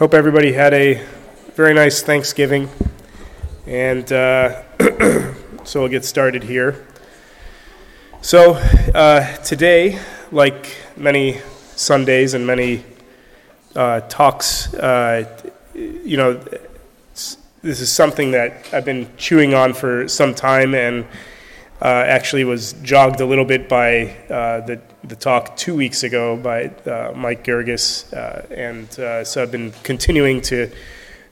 Hope everybody had a very nice Thanksgiving. And uh, so we'll get started here. So, uh, today, like many Sundays and many uh, talks, uh, you know, this is something that I've been chewing on for some time and uh, actually was jogged a little bit by uh, the, the talk two weeks ago by uh, Mike Gerges. Uh, and uh, so I've been continuing to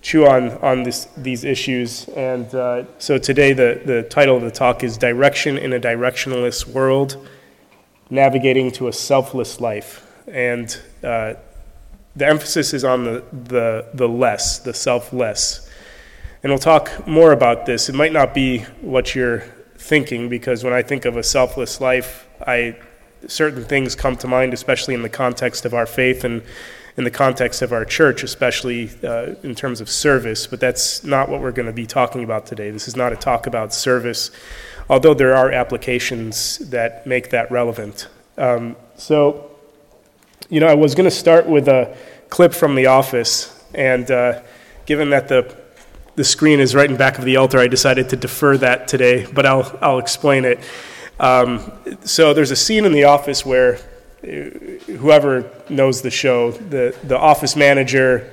chew on, on this, these issues. And uh, so today, the, the title of the talk is Direction in a Directionless World Navigating to a Selfless Life. And the emphasis is on the, the, the less, the selfless. And we'll talk more about this. It might not be what you're thinking because when I think of a selfless life, I certain things come to mind, especially in the context of our faith and in the context of our church, especially uh, in terms of service. But that's not what we're going to be talking about today. This is not a talk about service, although there are applications that make that relevant. Um, so, you know, I was going to start with a clip from The Office, and uh, given that the the screen is right in back of the altar. I decided to defer that today, but I'll, I'll explain it. Um, so there's a scene in the office where uh, whoever knows the show, the, the office manager,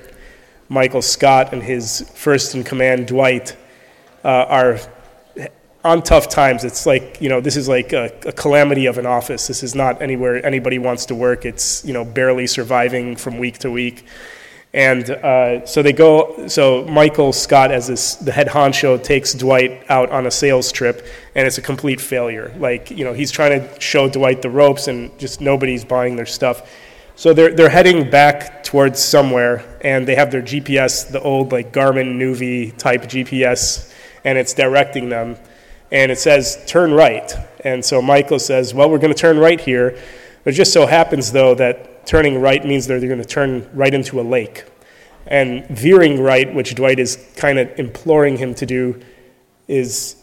Michael Scott, and his first in command, Dwight, uh, are on tough times. It's like, you know, this is like a, a, calamity of an office. This is not anywhere anybody wants to work. It's, you know, barely surviving from week to week. And uh, so they go. So Michael Scott, as this, the head honcho, takes Dwight out on a sales trip, and it's a complete failure. Like you know, he's trying to show Dwight the ropes, and just nobody's buying their stuff. So they're they're heading back towards somewhere, and they have their GPS, the old like Garmin Nuvi type GPS, and it's directing them, and it says turn right. And so Michael says, "Well, we're going to turn right here." It just so happens though that turning right means they're, going to turn right into a lake. And veering right, which Dwight is kind of imploring him to do, is,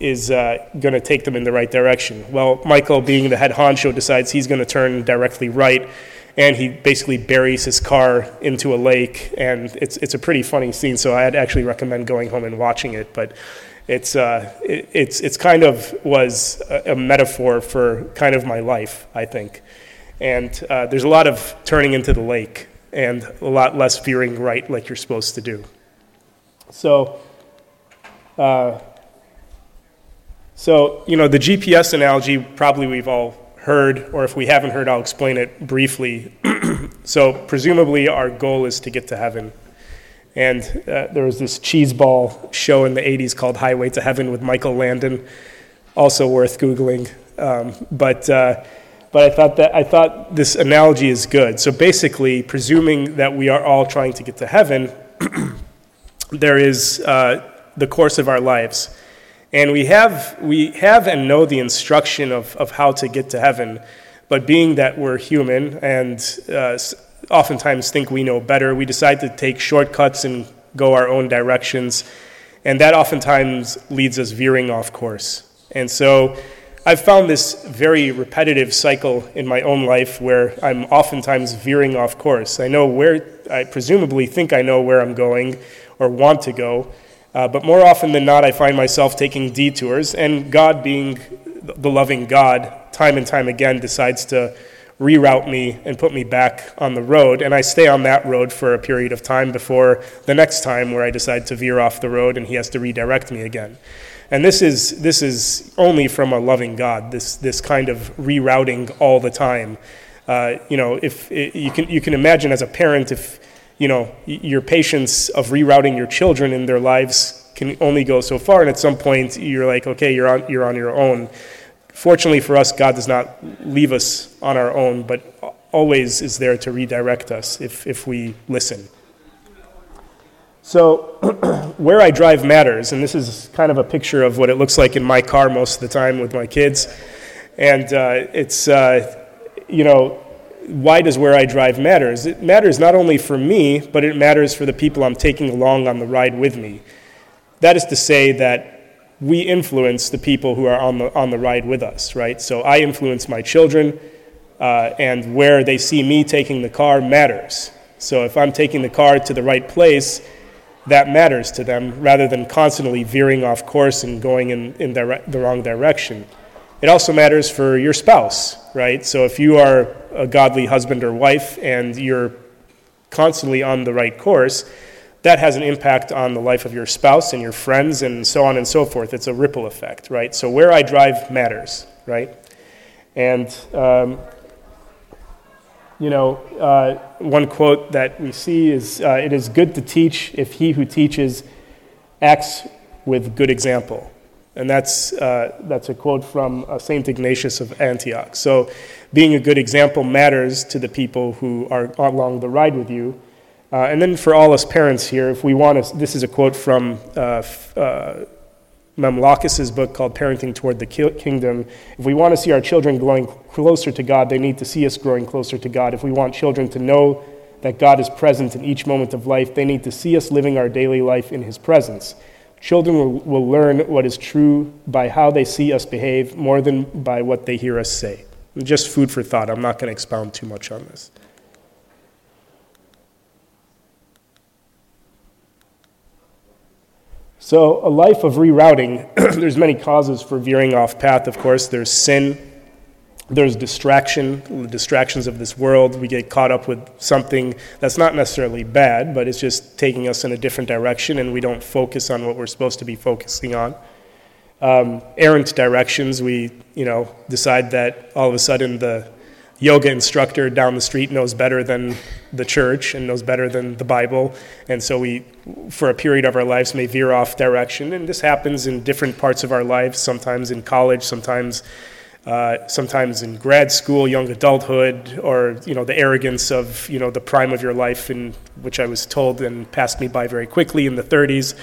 is uh, going to take them in the right direction. Well, Michael, being the head honcho, decides he's going to turn directly right, and he basically buries his car into a lake. And it's, it's a pretty funny scene, so I'd actually recommend going home and watching it. But it's, uh, it, it's, it's kind of was a, a metaphor for kind of my life, I think. And uh, there's a lot of turning into the lake and a lot less veering right like you're supposed to do. So, uh, so you know, the GPS analogy probably we've all heard, or if we haven't heard, I'll explain it briefly. so, presumably, our goal is to get to heaven. And uh, there was this cheeseball show in the 80s called Highway to Heaven with Michael Landon, also worth Googling. Um, but uh, but I thought that I thought this analogy is good. So basically, presuming that we are all trying to get to heaven, there is uh, the course of our lives, and we have we have and know the instruction of of how to get to heaven. But being that we're human and uh, oftentimes think we know better, we decide to take shortcuts and go our own directions, and that oftentimes leads us veering off course. And so I've found this very repetitive cycle in my own life where I'm oftentimes veering off course. I know where, I presumably think I know where I'm going or want to go, uh, but more often than not, I find myself taking detours, and God, being the loving God, time and time again decides to reroute me and put me back on the road. And I stay on that road for a period of time before the next time where I decide to veer off the road and He has to redirect me again. And this is, this is only from a loving God, this, this kind of rerouting all the time. Uh, you know, if it, you, can, you can imagine as a parent, if you know, your patience of rerouting your children in their lives can only go so far, and at some point you're like, okay, you're on, you're on your own. Fortunately for us, God does not leave us on our own, but always is there to redirect us if, if we listen. So, where I drive matters, and this is kind of a picture of what it looks like in my car most of the time with my kids. And uh, it's, uh, you know, why does where I drive matters? It matters not only for me, but it matters for the people I'm taking along on the ride with me. That is to say that we influence the people who are on the, on the ride with us, right? So I influence my children, uh, and where they see me taking the car matters. So if I'm taking the car to the right place, that matters to them rather than constantly veering off course and going in, in the, the wrong direction. It also matters for your spouse, right? So if you are a godly husband or wife and you're constantly on the right course, that has an impact on the life of your spouse and your friends and so on and so forth. It's a ripple effect, right? So where I drive matters, right? And, um, you know, uh, one quote that we see is uh, It is good to teach if he who teaches acts with good example. And that's, uh, that's a quote from uh, St. Ignatius of Antioch. So, being a good example matters to the people who are along the ride with you. Uh, and then for all us parents here, if we want to, this is a quote from uh, Mamalakis' book called Parenting Toward the Kingdom. If we want to see our children growing closer to God, they need to see us growing closer to God. If we want children to know that God is present in each moment of life, they need to see us living our daily life in His presence. Children will, will learn what is true by how they see us behave more than by what they hear us say. Just food for thought. I'm not going to expound too much on this. So, a life of rerouting, there's many causes for veering off path, of course. There's sin, there's distraction, the distractions of this world. We get caught up with something that's not necessarily bad, but it's just taking us in a different direction, and we don't focus on what we're supposed to be focusing on. Um, errant directions, we you know decide that all of a sudden the yoga instructor down the street knows better than the church and knows better than the Bible, and so we, for a period of our lives, may veer off direction. And this happens in different parts of our lives. Sometimes in college, sometimes uh, sometimes in grad school, young adulthood, or you know the arrogance of you know the prime of your life, in which I was told and passed me by very quickly in the 30s,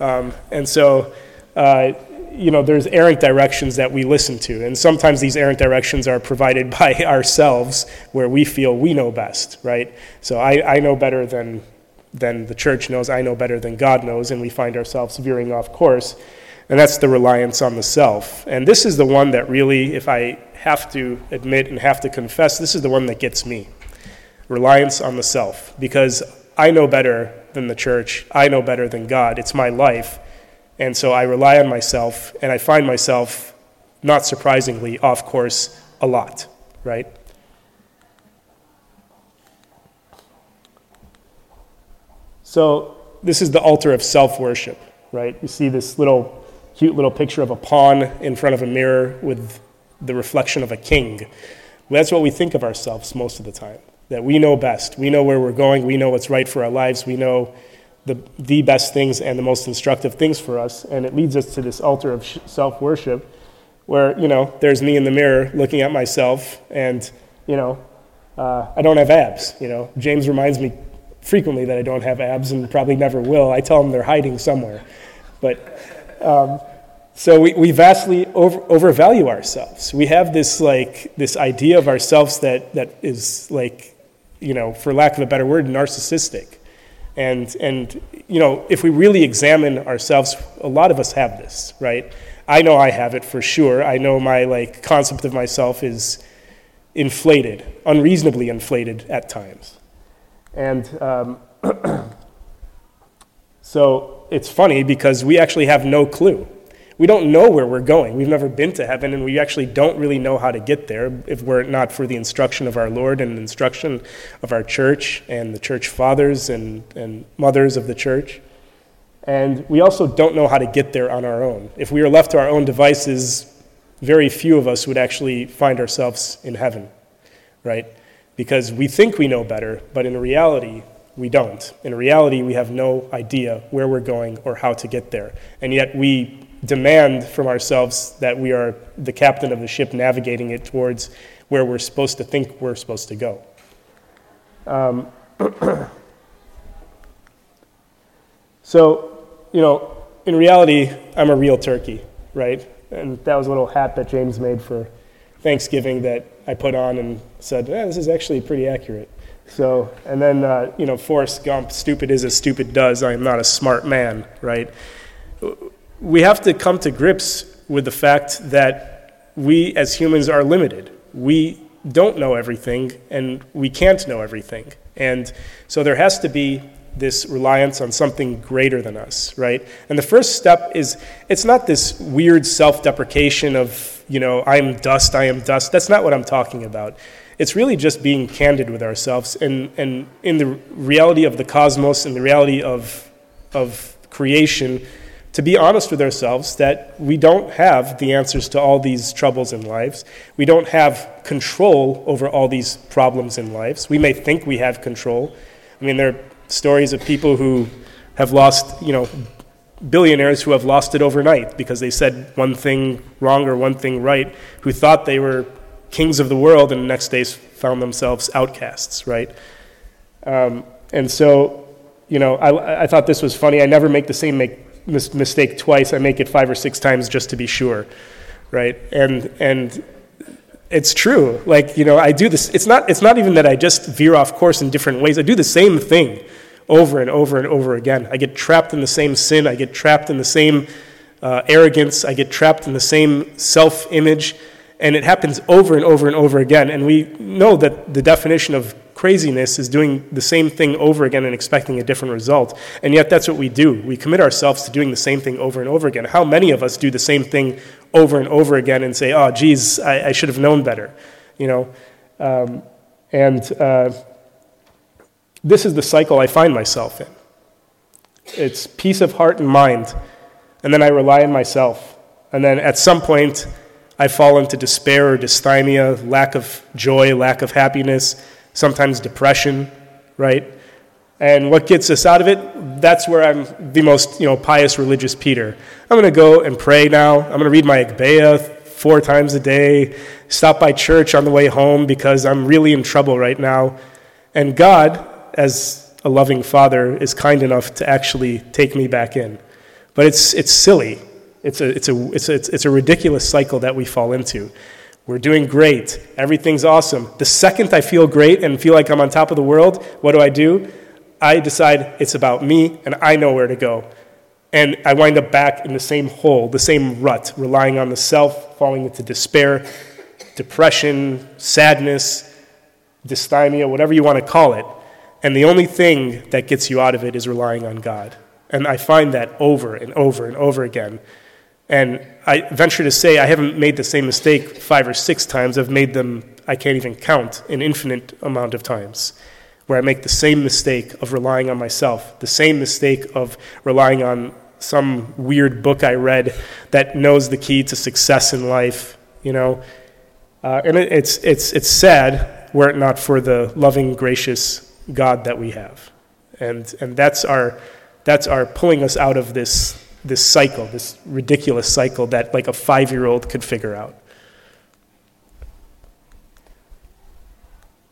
um, and so. Uh, you know, there's errant directions that we listen to, and sometimes these errant directions are provided by ourselves, where we feel we know best, right? So I, I know better than than the church knows. I know better than God knows, and we find ourselves veering off course and that's the reliance on the self. And this is the one that really, if I have to admit and have to confess, this is the one that gets me reliance on the self. Because I know better than the church, I know better than God. It's my life. And so I rely on myself, and I find myself, not surprisingly, off course a lot, right? So, this is the altar of self worship, right? You see this little cute little picture of a pawn in front of a mirror with the reflection of a king. That's what we think of ourselves most of the time. That we know best. We know where we're going. We know what's right for our lives. We know the, the best things and the most instructive things for us. And it leads us to this altar of self worship where, you know, there's me in the mirror looking at myself and, you know, uh, I don't have abs. You know, James reminds me frequently that I don't have abs and probably never will. I tell him they're hiding somewhere. But um, so we, we vastly over, overvalue ourselves. We have this like this idea of ourselves that, that is like, you know, for lack of a better word, narcissistic. And, and, you know, if we really examine ourselves, a lot of us have this, right? I know I have it for sure. I know my like concept of myself is inflated, unreasonably inflated at times. And um, so it's funny because we actually have no clue we don't know where we're going. We've never been to heaven, and we actually don't really know how to get there if we're not for the instruction of our Lord and the instruction of our church and the church fathers and, and mothers of the church. And we also don't know how to get there on our own. If we were left to our own devices, very few of us would actually find ourselves in heaven, right? Because we think we know better, but in reality, we don't. In reality, we have no idea where we're going or how to get there. And yet we demand from ourselves that we are the captain of the ship navigating it towards where we're supposed to think we're supposed to go. Um, so, you know, in reality, I'm a real turkey, right? And that was a little hat that James made for Thanksgiving that I put on and said, eh, this is actually pretty accurate. So, and then, uh, you know, Forrest Gump, stupid is as stupid does. I am not a smart man, right? We have to come to grips with the fact that we as humans are limited. We don't know everything and we can't know everything. And so there has to be this reliance on something greater than us, right? And the first step is it's not this weird self deprecation of, you know, I'm dust, I am dust. That's not what I'm talking about. It's really just being candid with ourselves and, and in the reality of the cosmos and the reality of, of creation, to be honest with ourselves that we don't have the answers to all these troubles in lives. We don't have control over all these problems in lives. We may think we have control. I mean, there are stories of people who have lost, you know, billionaires who have lost it overnight because they said one thing wrong or one thing right, who thought they were kings of the world and the next day found themselves outcasts, right? Um, and so, you know, I, I thought this was funny. I never make the same make, mis- mistake twice. I make it five or six times just to be sure, right? And and it's true. Like you know, I do this. It's not. It's not even that I just veer off course in different ways. I do the same thing over and over and over again. I get trapped in the same sin. I get trapped in the same uh, arrogance. I get trapped in the same self-image and it happens over and over and over again. And we know that the definition of craziness is doing the same thing over again and expecting a different result. And yet, that's what we do. We commit ourselves to doing the same thing over and over again. How many of us do the same thing over and over again and say, oh, geez, I, I should have known better? You know? Um, and uh, this is the cycle I find myself in it's peace of heart and mind. And then I rely on myself. And then at some point, I fall into despair or dysthymia, lack of joy, lack of happiness, sometimes depression, right? And what gets us out of it? That's where I'm the most, you know, pious religious Peter. I'm going to go and pray now. I'm going to read my Agpeya four times a day, stop by church on the way home because I'm really in trouble right now. And God, as a loving father, is kind enough to actually take me back in. But it's, it's silly it's a, it's, a, it's, a, it's a ridiculous cycle that we fall into. We're doing great. Everything's awesome. The second I feel great and feel like I'm on top of the world, what do I do? I decide it's about me and I know where to go. And I wind up back in the same hole, the same rut, relying on the self, falling into despair, depression, sadness, dysthymia, whatever you want to call it. And the only thing that gets you out of it is relying on God. And I find that over and over and over again. And I venture to say I haven't made the same mistake five or six times. I've made them, I can't even count, an infinite amount of times, where I make the same mistake of relying on myself, the same mistake of relying on some weird book I read that knows the key to success in life, you know. Uh, and it, it's, it's, it's sad were it not for the loving, gracious God that we have. And, and that's, our, that's our pulling us out of this this cycle, this ridiculous cycle that like a five year old could figure out.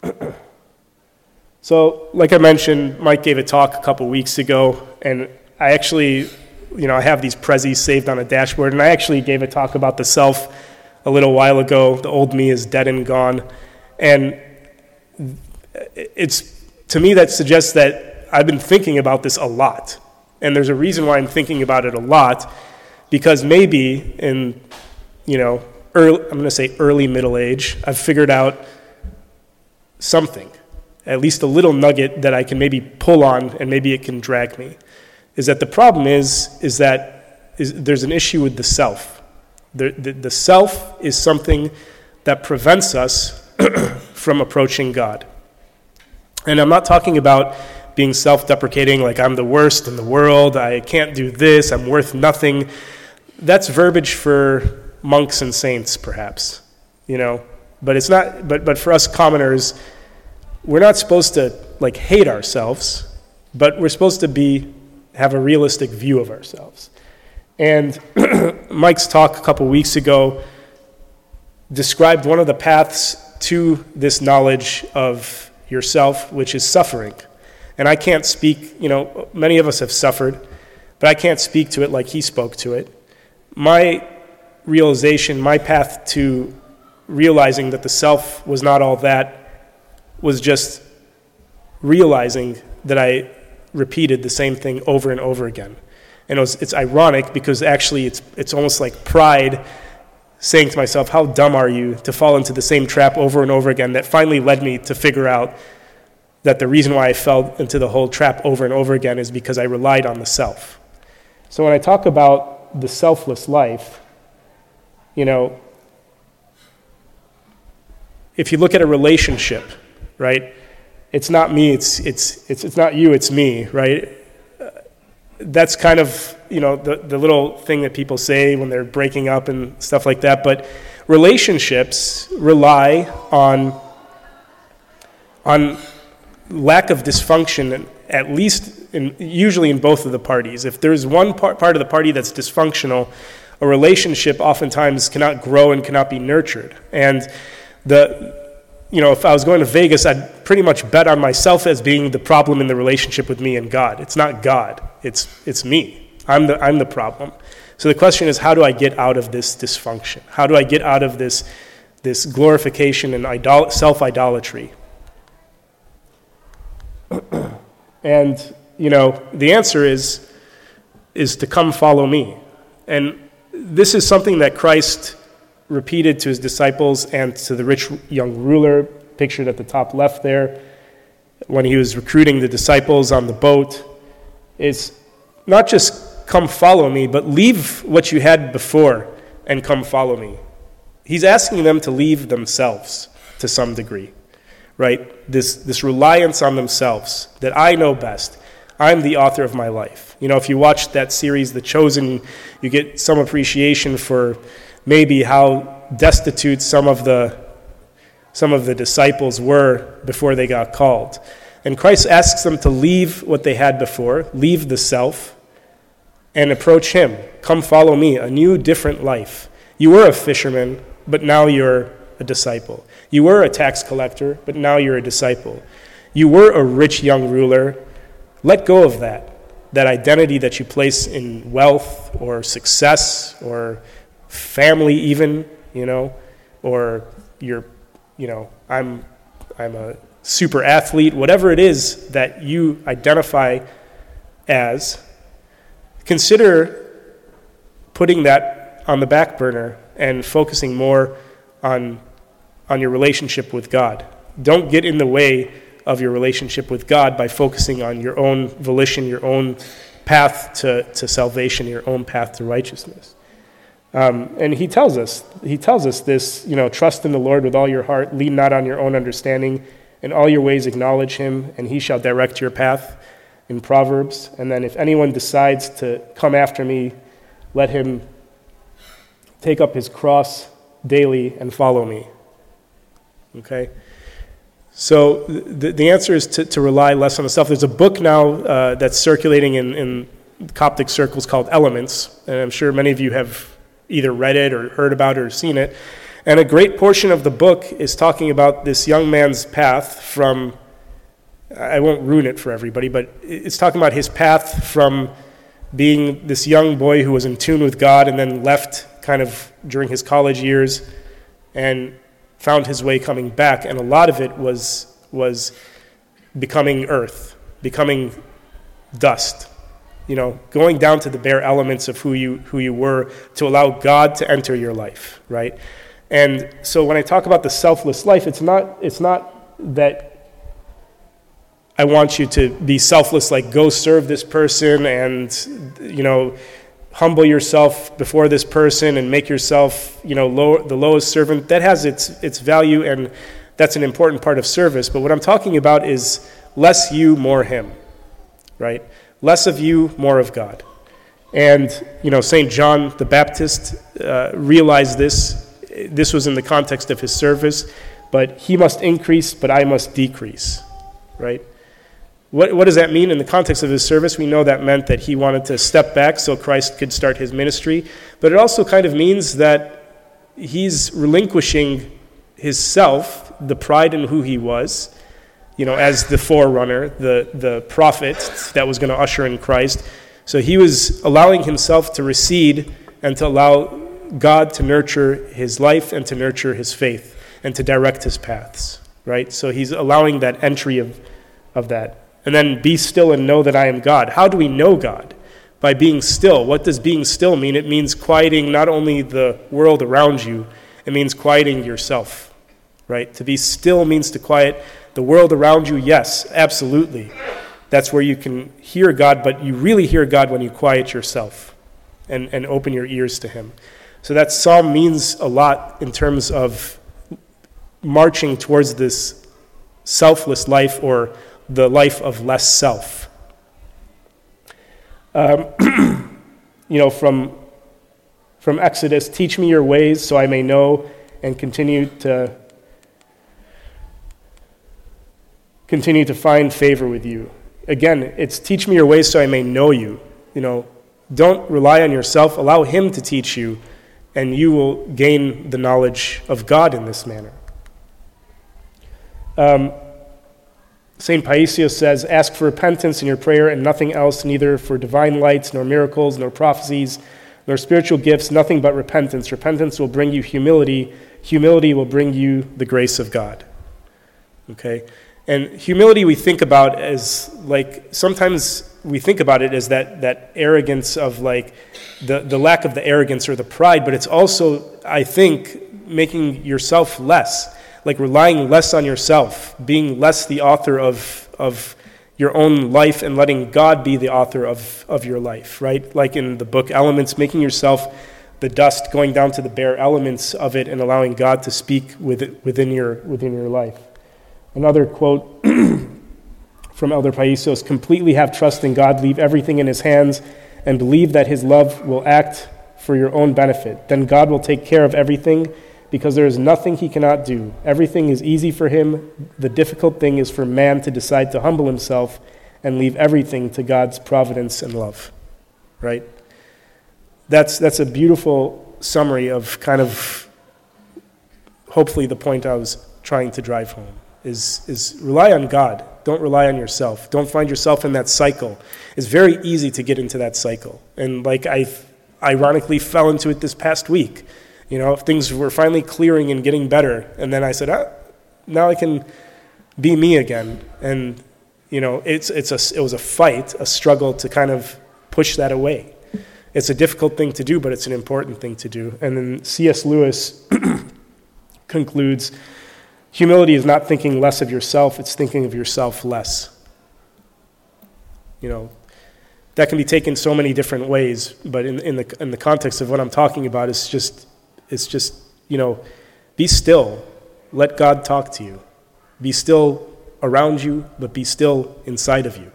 so, like I mentioned, Mike gave a talk a couple weeks ago, and I actually, you know, I have these prezzies saved on a dashboard, and I actually gave a talk about the self a little while ago. The old me is dead and gone. And it's, to me, that suggests that I've been thinking about this a lot and there's a reason why I'm thinking about it a lot, because maybe in, you know, early, I'm going to say early middle age, I've figured out something, at least a little nugget that I can maybe pull on and maybe it can drag me. Is that the problem is, is that is, there's an issue with the self. The, the, the self is something that prevents us from approaching God. And I'm not talking about being self deprecating, like I'm the worst in the world, I can't do this, I'm worth nothing. That's verbiage for monks and saints, perhaps, you know. But it's not, but, but for us commoners, we're not supposed to like hate ourselves, but we're supposed to be, have a realistic view of ourselves. And Mike's talk a couple weeks ago described one of the paths to this knowledge of yourself, which is suffering. And I can't speak, you know, many of us have suffered, but I can't speak to it like he spoke to it. My realization, my path to realizing that the self was not all that was just realizing that I repeated the same thing over and over again. And it was, it's ironic because actually it's, it's almost like pride saying to myself, How dumb are you to fall into the same trap over and over again? That finally led me to figure out that the reason why I fell into the whole trap over and over again is because I relied on the self. So when I talk about the selfless life, you know, if you look at a relationship, right, it's not me, it's, it's, it's, it's not you, it's me, right? That's kind of, you know, the, the little thing that people say when they're breaking up and stuff like that. But relationships rely on, on lack of dysfunction, at least in, usually in both of the parties. If there's one part, part of the party that's dysfunctional, a relationship oftentimes cannot grow and cannot be nurtured. And the, you know, if I was going to Vegas, I'd pretty much bet on myself as being the problem in the relationship with me and God. It's not God, it's, it's me. I'm the, I'm the problem. So the question is, how do I get out of this dysfunction? How do I get out of this, this glorification and idol- self idolatry? and, you know, the answer is, is to come follow me. And this is something that Christ repeated to his disciples and to the rich young ruler, pictured at the top left there, when he was recruiting the disciples on the boat, is not just come follow me, but leave what you had before and come follow me. He's asking them to leave themselves to some degree, right? This, this reliance on themselves that I know best. I'm the author of my life. You know, if you watch that series, The Chosen, you get some appreciation for maybe how destitute some of the some of the disciples were before they got called. And Christ asks them to leave what they had before, leave the self, and approach Him. Come follow me, a new, different life. You were a fisherman, but now you're a disciple. You were a tax collector, but now you're a disciple. You were a rich young ruler. Let go of that, that identity that you place in wealth or success or family, even, you know, or you're, you know, I'm, I'm a super athlete, whatever it is that you identify as, consider putting that on the back burner and focusing more on, on your relationship with God. Don't get in the way of your relationship with God by focusing on your own volition, your own path to, to salvation, your own path to righteousness. Um, and he tells us, he tells us this, you know, trust in the Lord with all your heart, lean not on your own understanding, in all your ways acknowledge him, and he shall direct your path in Proverbs. And then if anyone decides to come after me, let him take up his cross daily and follow me. Okay? So the, the answer is to, to rely less on the self. There's a book now uh, that's circulating in, in Coptic circles called Elements, and I'm sure many of you have either read it or heard about it or seen it. And a great portion of the book is talking about this young man's path from, I won't ruin it for everybody, but it's talking about his path from being this young boy who was in tune with God and then left kind of during his college years and found his way coming back. And a lot of it was, was becoming earth, becoming dust you know, going down to the bare elements of who you, who you were to allow God to enter your life, right? And so when I talk about the selfless life, it's not, it's not that I want you to be selfless, like go serve this person and, you know, humble yourself before this person and make yourself, you know, low, the lowest servant. That has its, its value and that's an important part of service. But what I'm talking about is less you, more him, right? Less of you, more of God. And, you know, St. John the Baptist uh, realized this. This was in the context of his service, but he must increase, but I must decrease, right? What, what does that mean in the context of his service? We know that meant that he wanted to step back so Christ could start his ministry, but it also kind of means that he's relinquishing his self, the pride in who he was, you know, as the forerunner, the, the prophet that was going to usher in Christ. So he was allowing himself to recede and to allow God to nurture his life and to nurture his faith and to direct his paths, right? So he's allowing that entry of, of that. And then be still and know that I am God. How do we know God? by being still. What does being still mean? It means quieting not only the world around you, it means quieting yourself, right? To be still means to quiet the world around you, yes, absolutely. That's where you can hear God, but you really hear God when you quiet yourself and, and open your ears to Him. So that psalm means a lot in terms of marching towards this selfless life or the life of less self. Um, you know, from, from Exodus, teach me your ways so I may know and continue to continue to find favor with you. Again, it's teach me your ways so I may know you. You know, don't rely on yourself, allow him to teach you, and you will gain the knowledge of God in this manner. Um, St. Paisios says, Ask for repentance in your prayer and nothing else, neither for divine lights, nor miracles, nor prophecies, nor spiritual gifts, nothing but repentance. Repentance will bring you humility. Humility will bring you the grace of God. Okay? And humility we think about as like sometimes we think about it as that, that arrogance of like the, the lack of the arrogance or the pride, but it's also, I think, making yourself less like relying less on yourself, being less the author of, of your own life and letting God be the author of, of your life, right? Like in the book Elements, making yourself the dust, going down to the bare elements of it and allowing God to speak with it, within, your, within your life. Another quote from Elder Paisios completely have trust in God, leave everything in His hands, and believe that His love will act for your own benefit. Then God will take care of everything because there is nothing he cannot do. Everything is easy for him. The difficult thing is for man to decide to humble himself and leave everything to God's providence and love. Right? That's, that's a beautiful summary of kind of hopefully the point I was trying to drive home is, is rely on God. Don't rely on yourself. Don't find yourself in that cycle. It's very easy to get into that cycle. And like I ironically fell into it this past week you know, things were finally clearing and getting better. And then I said, ah, now I can be me again. And, you know, it's, it's a, it was a fight, a struggle to kind of push that away. It's a difficult thing to do, but it's an important thing to do. And then C.S. Lewis concludes humility is not thinking less of yourself, it's thinking of yourself less. You know, that can be taken so many different ways, but in, in, the, in the context of what I'm talking about, it's just it's just, you know, be still. Let God talk to you. Be still around you, but be still inside of you.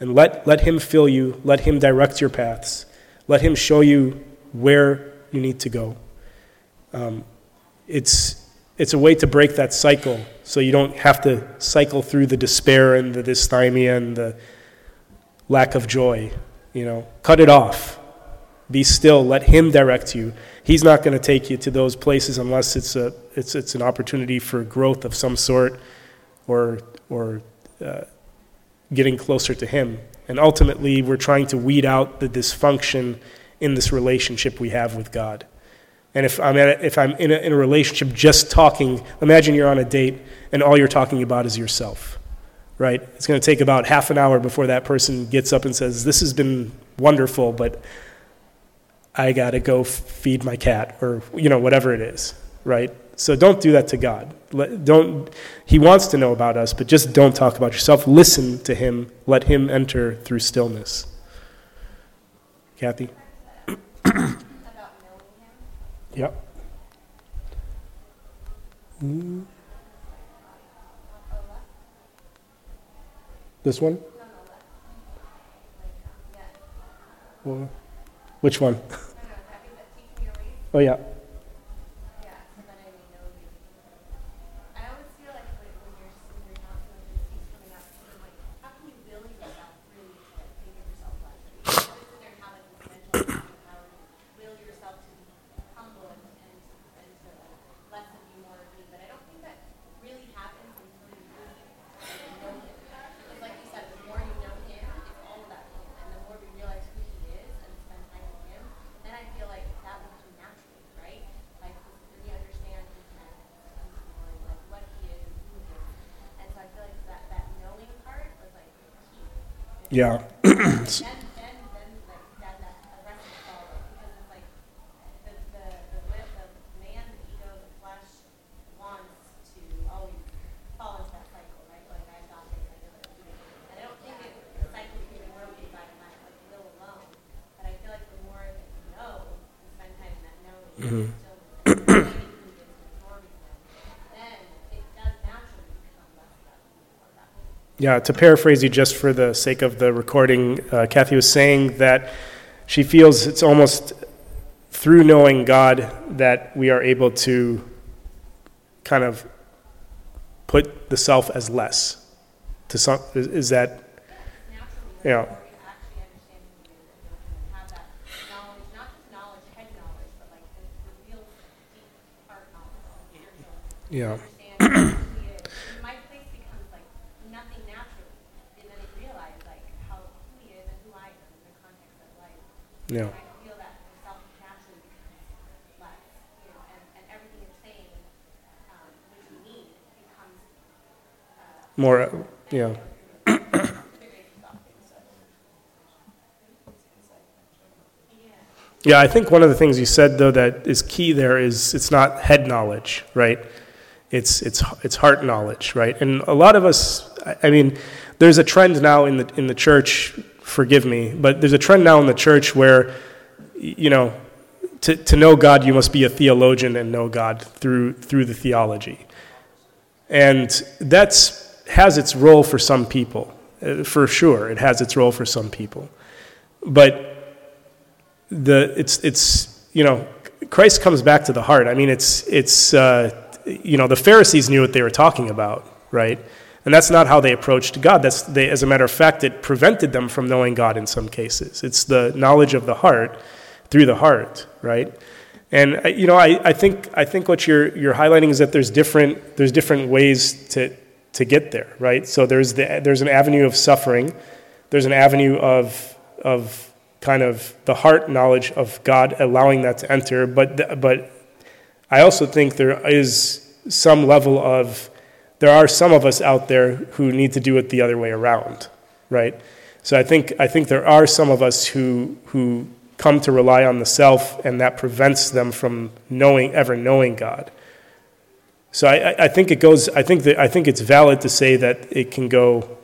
And let, let Him fill you. Let Him direct your paths. Let Him show you where you need to go. Um, it's, it's a way to break that cycle so you don't have to cycle through the despair and the dysthymia and the lack of joy. You know, cut it off. Be still. Let Him direct you. He's not going to take you to those places unless it's, a, it's, it's an opportunity for growth of some sort or, or uh, getting closer to Him. And ultimately, we're trying to weed out the dysfunction in this relationship we have with God. And if I'm, a, if I'm in, a, in a relationship just talking, imagine you're on a date and all you're talking about is yourself, right? It's going to take about half an hour before that person gets up and says, This has been wonderful, but I got to go feed my cat or you know whatever it is, right? So don't do that to God. Let, don't he wants to know about us, but just don't talk about yourself. Listen to him. Let him enter through stillness. Kathy? yep. Mm. This one? Well, which one? Oh, yeah. Yeah. Mm-hmm. So then it does naturally become less Yeah, to paraphrase you just for the sake of the recording, uh, Kathy was saying that she feels it's almost through knowing God that we are able to kind of put the self as less. To some, is, is that, you know, where becomes more, uh, yeah, yeah. I think one of the things you said though that is key there is it's not head knowledge, right? It's it's it's heart knowledge, right? And a lot of us, I- I mean, there's a trend now in the in the church. Forgive me, but there's a trend now in the church where, you know, to to know God, you must be a theologian and know God through through the theology. And that's has its role for some people, uh, for sure. It has its role for some people, but the it's it's you know Christ comes back to the heart. I mean, it's it's uh, you know the Pharisees knew what they were talking about, right? And that's not how they approached God. That's they, as a matter of fact, it prevented them from knowing God in some cases. It's the knowledge of the heart through the heart, right? And uh, you know, I, I think I think what you're you're highlighting is that there's different there's different ways to to get there, right? So there's the there's an avenue of suffering, there's an avenue of of kind of the heart knowledge of God, allowing that to enter. But but I also think there is some level of there are some of us out there who need to do it the other way around, right? So I think I think there are some of us who who come to rely on the self, and that prevents them from knowing ever knowing God. So I, I- think it goes. I think that I think it's valid to say that it can go.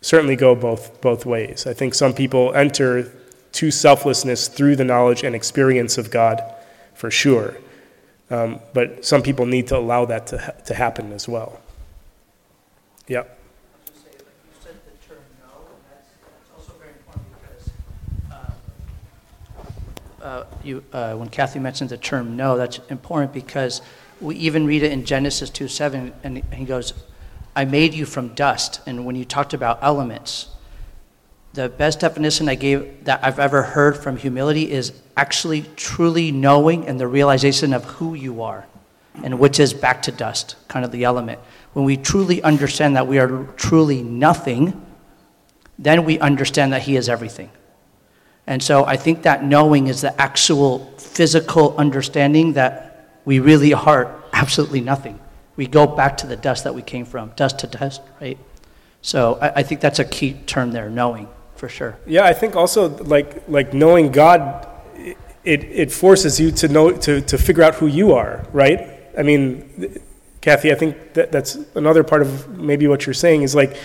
Certainly, go both both ways. I think some people enter to selflessness through the knowledge and experience of God, for sure. Um, but some people need to allow that to ha- to happen as well. Um, uh, you, uh, when Kathy mentioned the term no, that's important because we even read it in Genesis 2 7, and he goes, I made you from dust. And when you talked about elements, the best definition I gave that I've ever heard from humility is actually truly knowing and the realization of who you are, and which is back to dust, kind of the element. When we truly understand that we are truly nothing, then we understand that He is everything. And so I think that knowing is the actual physical understanding that we really are absolutely nothing. We go back to the dust that we came from, dust to dust, right? So I, I think that's a key term there, knowing, for sure. Yeah, I think also like like knowing God, it it forces you to know to to figure out who you are, right? I mean, Kathy, I think that that's another part of maybe what you're saying is like,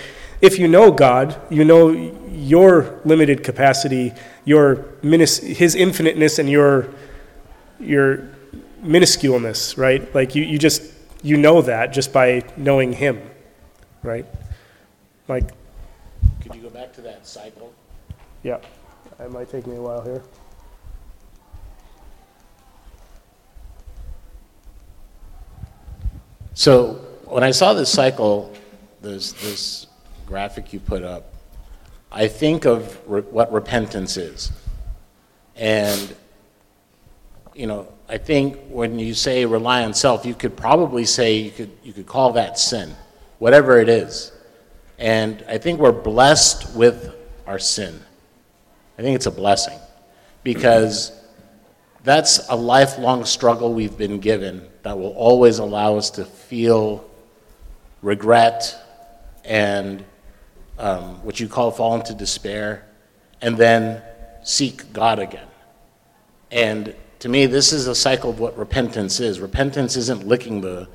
if you know God, you know your limited capacity, your minis- His infiniteness, and your your minusculeness, right? Like you you just you know that just by knowing Him, right? Like, Could you go back to that cycle? yeah, it might take me a while here. So when I saw this cycle, this, this graphic you put up, I think of re- what repentance is. And, you know, I think when you say rely on self, you could probably say, you could, you could call that sin, whatever it is. And I think we're blessed with our sin. I think it's a blessing because that's a lifelong struggle we've been given that will always allow us to feel regret and um, what you call fall into despair, and then seek God again. And to me, this is a cycle of what repentance is. Repentance isn't licking the,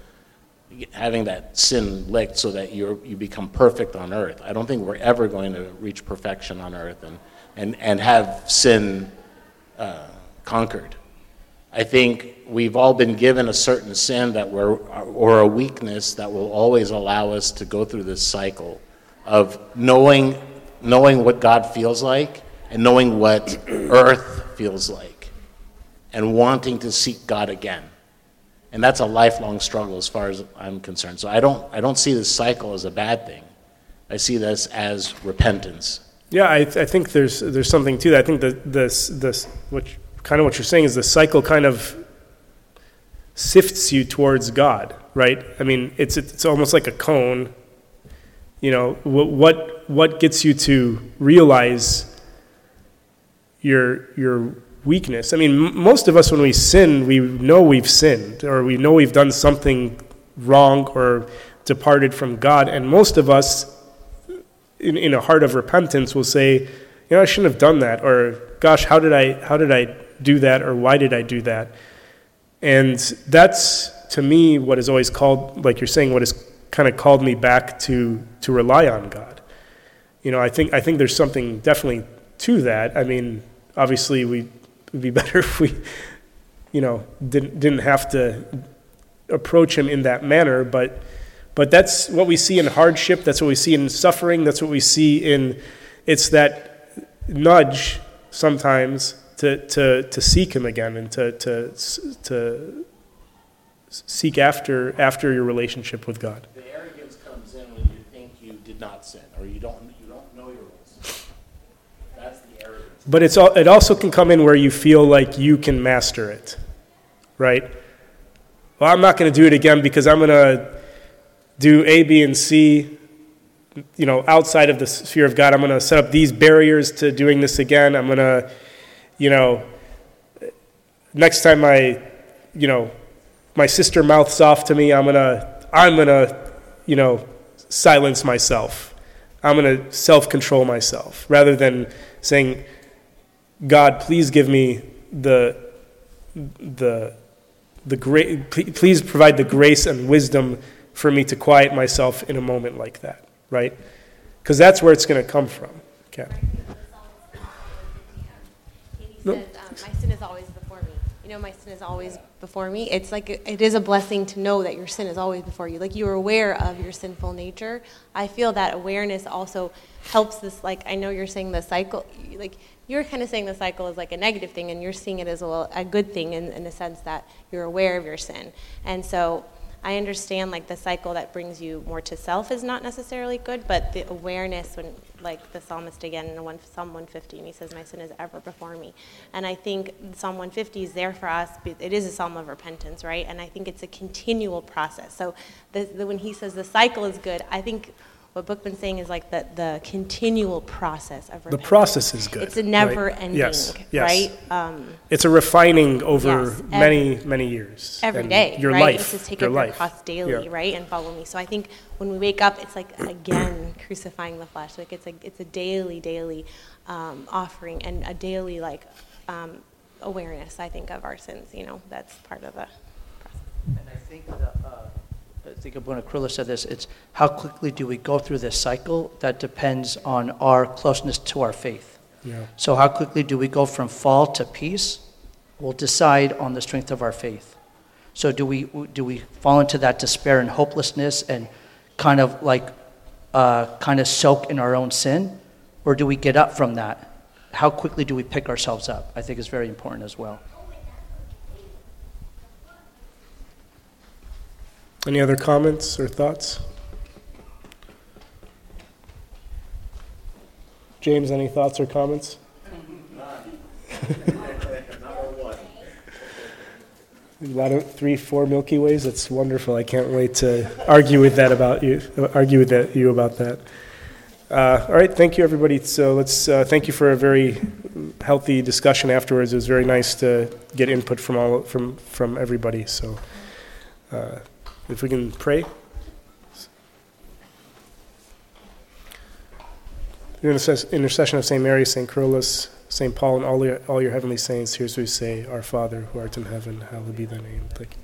having that sin licked so that you you become perfect on earth. I don't think we're ever going to reach perfection on earth and, and, and have sin uh, conquered. I think we've all been given a certain sin that we're, or a weakness that will always allow us to go through this cycle of knowing, knowing what God feels like and knowing what earth feels like and wanting to seek God again. And that's a lifelong struggle as far as I'm concerned. So I don't, I don't see this cycle as a bad thing. I see this as repentance. Yeah, I, I think there's there's something to that. I think that this this you- kind of what you're saying is the cycle kind of sifts you towards God, right? I mean, it's it's almost like a cone. You know, what what what gets you to realize your your weakness? I mean, m- most of us when we sin, we know we've sinned or we know we've done something wrong or departed from God, and most of us in, in a heart of repentance will say, you know, I shouldn't have done that, or gosh, how did I how did I do that, or why did I do that? And that's to me what is always called, like you're saying, what has kind of called me back to to rely on God. You know, I think I think there's something definitely to that. I mean, obviously, we would be better if we, you know, didn't didn't have to approach Him in that manner, but. But that's what we see in hardship. That's what we see in suffering. That's what we see in. It's that nudge sometimes to, to, to seek Him again and to, to, to seek after after your relationship with God. The arrogance comes in when you think you did not sin or you don't, you don't know your own sin. That's the arrogance. But it's it also can come in where you feel like you can master it, right? Well, I'm not going to do it again because I'm going to do A, B, and C, you know, outside of the sphere of God. I'm going to set up these barriers to doing this again. I'm going to, you know, next time my, you know, my sister mouths off to me, I'm going to, I'm going to, you know, silence myself. I'm going to self control myself rather than saying, God, please give me the, the, the great, please provide the grace and wisdom for me to quiet myself in a moment like that, right? Because that's where it's going to come from. Okay. Katie No. says, um, my sin is always before me. You know, my sin is always before me. It's like, it is a blessing to know that your sin is always before you. Like, you're aware of your sinful nature. I feel that awareness also helps this, like, I know you're saying the cycle, like, you're kind of saying the cycle is like a negative thing, and you're seeing it as a, a good thing in, in the sense that you're aware of your sin. And so, I understand like the cycle that brings you more to self is not necessarily good, but the awareness when like the psalmist again in one, Psalm 150, he says, "My sin is ever before me," and I think Psalm 150 is there for us. It is a psalm of repentance, right? And I think it's a continual process. So the, the, when he says the cycle is good, I think what Bookman's saying is like the, the continual process of The process is good. It's a right? never ending, Yes, yes. right? Um, It's a refining over Yes, many, many years. Every day, Your right? life. It's just take your up your life. cross daily, Yeah. right, and follow me. So I think when we wake up, it's like again crucifying the flesh. Like it's a it's a daily, daily um, offering and a daily like um, awareness. I think of our sins. You know, that's part of the. process. And I think the, I think Abuna Krula said this, it's how quickly do we go through this cycle that depends on our closeness to our faith. Yeah. So how quickly do we go from fall to peace We'll decide on the strength of our faith. So do we, do we fall into that despair and hopelessness and kind of like, uh, kind of soak in our own sin? Or do we get up from that? How quickly do we pick ourselves up? I think is very important as well. Any other comments or thoughts? James, any thoughts or comments? A lot of three, four Milky Ways. That's wonderful. I can't wait to argue with that about you. Argue with that, you about that. Uh, all right, thank you, everybody. So let's uh, thank you for a very healthy discussion afterwards. It was very nice to get input from all from from everybody. So, uh, if we can pray. Through intercession of St. Mary, St. Carolus, St. Paul, and all your, all your heavenly saints, here's what we say, Our Father, who art in heaven, hallowed be thy name. Thank you.